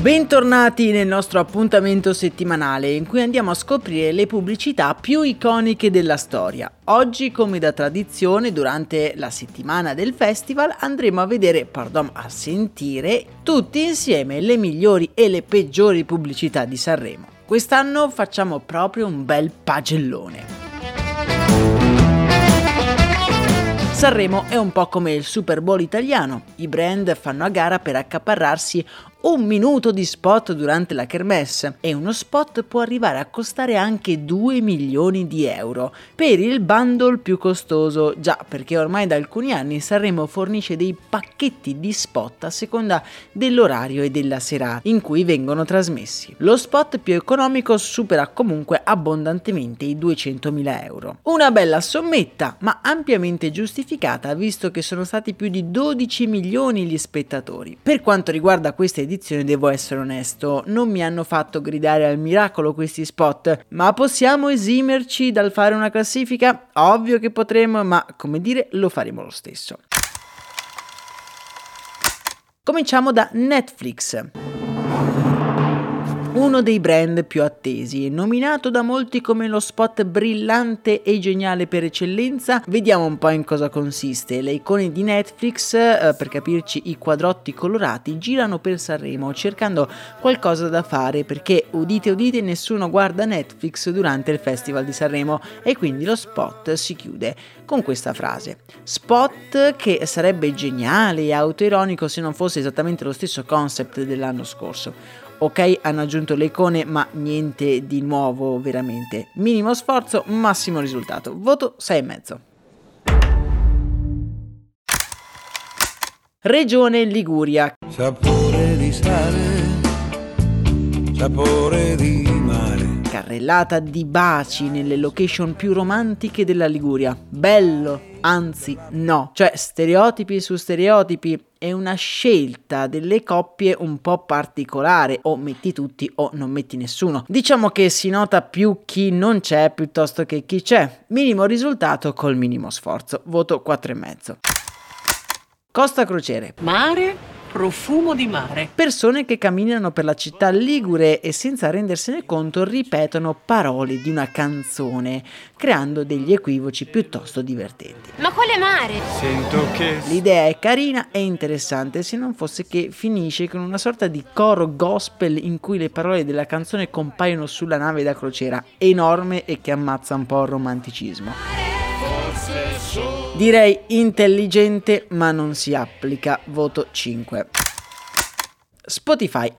Bentornati nel nostro appuntamento settimanale in cui andiamo a scoprire le pubblicità più iconiche della storia. Oggi, come da tradizione, durante la settimana del festival andremo a vedere, pardon, a sentire tutti insieme le migliori e le peggiori pubblicità di Sanremo. Quest'anno facciamo proprio un bel pagellone. Sanremo è un po' come il Super Bowl italiano, i brand fanno a gara per accaparrarsi un minuto di spot durante la kermesse e uno spot può arrivare a costare anche 2 milioni di euro per il bundle più costoso, già perché ormai da alcuni anni Sanremo fornisce dei pacchetti di spot a seconda dell'orario e della serata in cui vengono trasmessi. Lo spot più economico supera comunque abbondantemente i 200.000 euro. Una bella sommetta, ma ampiamente giustificata visto che sono stati più di 12 milioni gli spettatori. Per quanto riguarda queste edizione devo essere onesto, non mi hanno fatto gridare al miracolo questi spot, ma possiamo esimerci dal fare una classifica? Ovvio che potremmo, ma come dire, lo faremo lo stesso. Cominciamo da Netflix uno dei brand più attesi, nominato da molti come lo spot brillante e geniale per eccellenza. Vediamo un po' in cosa consiste. Le icone di Netflix, eh, per capirci i quadrotti colorati, girano per Sanremo cercando qualcosa da fare perché udite udite nessuno guarda Netflix durante il Festival di Sanremo e quindi lo spot si chiude con questa frase. Spot che sarebbe geniale e autoironico se non fosse esattamente lo stesso concept dell'anno scorso. Ok, hanno aggiunto le icone, ma niente di nuovo veramente. Minimo sforzo, massimo risultato. Voto 6,5. Regione Liguria. Sapore di sale, sapore di mare. Carrellata di baci nelle location più romantiche della Liguria. Bello, anzi no. Cioè, stereotipi su stereotipi è una scelta delle coppie un po' particolare, o metti tutti o non metti nessuno. Diciamo che si nota più chi non c'è piuttosto che chi c'è. Minimo risultato col minimo sforzo. Voto 4,5. Costa Crociere. Mare? Profumo di mare. Persone che camminano per la città ligure e senza rendersene conto ripetono parole di una canzone, creando degli equivoci piuttosto divertenti. Ma quale mare? Sento che... L'idea è carina e interessante se non fosse che finisce con una sorta di coro gospel in cui le parole della canzone compaiono sulla nave da crociera, enorme e che ammazza un po' il romanticismo. Direi intelligente ma non si applica, voto 5. Spotify.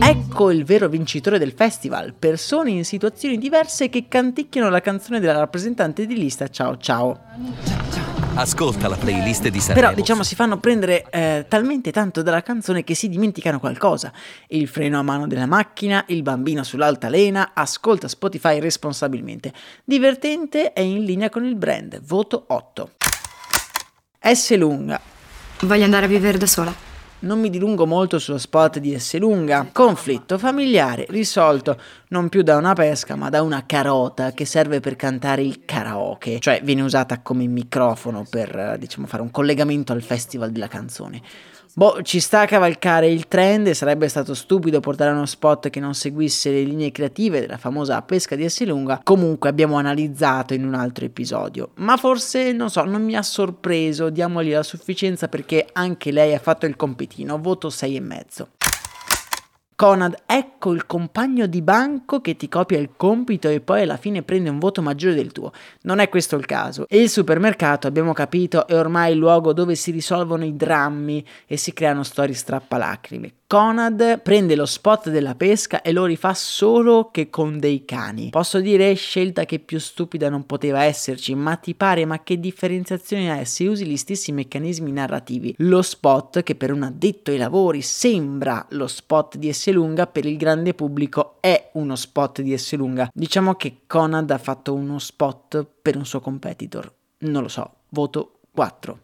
Ecco il vero vincitore del festival, persone in situazioni diverse che canticchiano la canzone della rappresentante di lista Ciao Ciao. Ascolta la playlist di Sanremo. Però diciamo si fanno prendere eh, talmente tanto dalla canzone che si dimenticano qualcosa. Il freno a mano della macchina, il bambino sull'altalena, ascolta Spotify responsabilmente. Divertente e in linea con il brand, voto 8. S lunga. Voglio andare a vivere da sola. Non mi dilungo molto sullo spot di S lunga. Conflitto familiare risolto non più da una pesca ma da una carota che serve per cantare il karaoke, cioè viene usata come microfono per diciamo fare un collegamento al festival della canzone. Boh, ci sta a cavalcare il trend e sarebbe stato stupido portare uno spot che non seguisse le linee creative della famosa pesca di Essilunga. Comunque abbiamo analizzato in un altro episodio. Ma forse, non so, non mi ha sorpreso, diamogli la sufficienza perché anche lei ha fatto il compitino. Voto 6,5. Conad, ecco il compagno di banco che ti copia il compito e poi alla fine prende un voto maggiore del tuo. Non è questo il caso. E il supermercato, abbiamo capito, è ormai il luogo dove si risolvono i drammi e si creano storie strappalacrime. Conad prende lo spot della pesca e lo rifà solo che con dei cani. Posso dire scelta che più stupida non poteva esserci, ma ti pare ma che differenziazione è se usi gli stessi meccanismi narrativi? Lo spot che per un addetto ai lavori sembra lo spot di Esselunga, per il grande pubblico è uno spot di Esselunga. Diciamo che Conad ha fatto uno spot per un suo competitor. Non lo so, voto 4.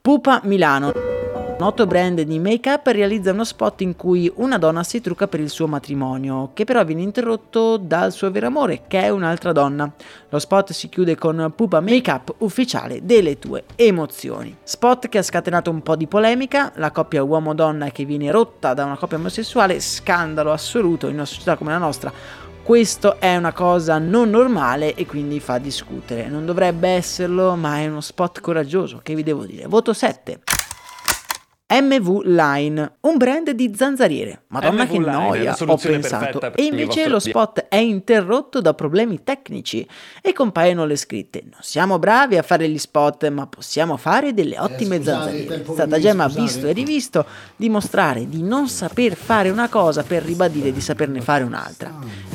Pupa Milano noto brand di make-up realizza uno spot in cui una donna si trucca per il suo matrimonio, che però viene interrotto dal suo vero amore, che è un'altra donna. Lo spot si chiude con Pupa Make-up ufficiale delle tue emozioni. Spot che ha scatenato un po' di polemica, la coppia uomo-donna che viene rotta da una coppia omosessuale, scandalo assoluto in una società come la nostra. Questo è una cosa non normale e quindi fa discutere. Non dovrebbe esserlo, ma è uno spot coraggioso, che vi devo dire. Voto 7. MV Line, un brand di zanzariere. Madonna MV che Line noia, ho pensato. E invece lo spot è interrotto da problemi tecnici e compaiono le scritte. Non siamo bravi a fare gli spot, ma possiamo fare delle eh, ottime eh, zanzariere. Stratagema ha visto e rivisto, dimostrare di non saper fare una cosa per ribadire di saperne fare un'altra.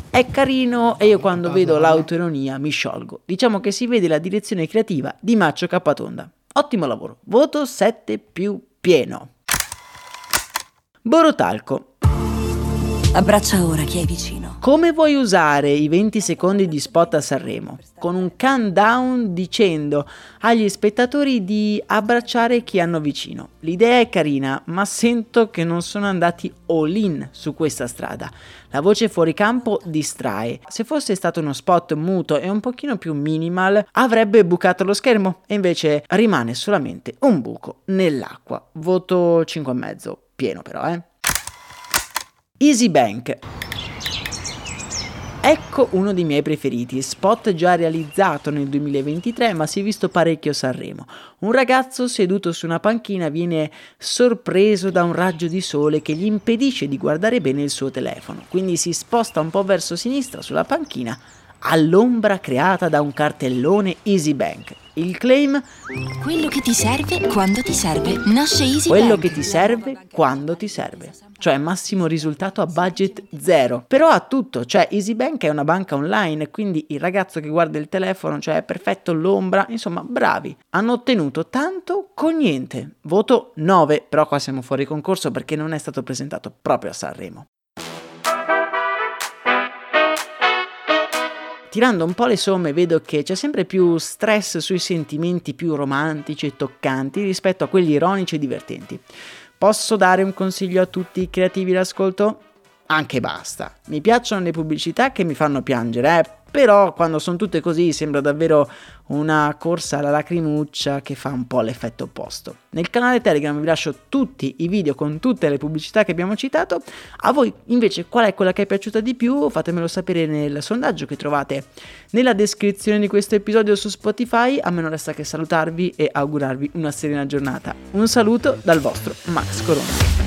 È carino e io quando vedo l'autoironia mi sciolgo. Diciamo che si vede la direzione creativa di Maccio Capatonda. Ottimo lavoro. Voto 7 più pieno. Borotalco. Abbraccia ora chi è vicino. Come vuoi usare i 20 secondi di spot a Sanremo? Con un countdown dicendo agli spettatori di abbracciare chi hanno vicino. L'idea è carina, ma sento che non sono andati all in su questa strada. La voce fuori campo distrae. Se fosse stato uno spot muto e un pochino più minimal, avrebbe bucato lo schermo e invece rimane solamente un buco nell'acqua. Voto 5,5, pieno però, eh. Easy Bank. Ecco uno dei miei preferiti, spot già realizzato nel 2023 ma si è visto parecchio a Sanremo. Un ragazzo seduto su una panchina viene sorpreso da un raggio di sole che gli impedisce di guardare bene il suo telefono, quindi si sposta un po' verso sinistra sulla panchina all'ombra creata da un cartellone Easy Bank. Il claim Quello che ti serve quando ti serve. Nasce Easy Quello Bank. che ti serve quando ti serve. Cioè massimo risultato a budget zero. Però ha tutto, cioè Easy Bank è una banca online, quindi il ragazzo che guarda il telefono, cioè è perfetto l'ombra, insomma, bravi. Hanno ottenuto tanto con niente. Voto 9, però qua siamo fuori concorso perché non è stato presentato proprio a Sanremo. Tirando un po' le somme vedo che c'è sempre più stress sui sentimenti più romantici e toccanti rispetto a quelli ironici e divertenti. Posso dare un consiglio a tutti i creativi d'ascolto? Anche basta. Mi piacciono le pubblicità che mi fanno piangere, eh? Però quando sono tutte così sembra davvero una corsa alla lacrimuccia che fa un po' l'effetto opposto. Nel canale Telegram vi lascio tutti i video con tutte le pubblicità che abbiamo citato, a voi invece qual è quella che è piaciuta di più? Fatemelo sapere nel sondaggio che trovate nella descrizione di questo episodio su Spotify, a me non resta che salutarvi e augurarvi una serena giornata. Un saluto dal vostro Max Corona.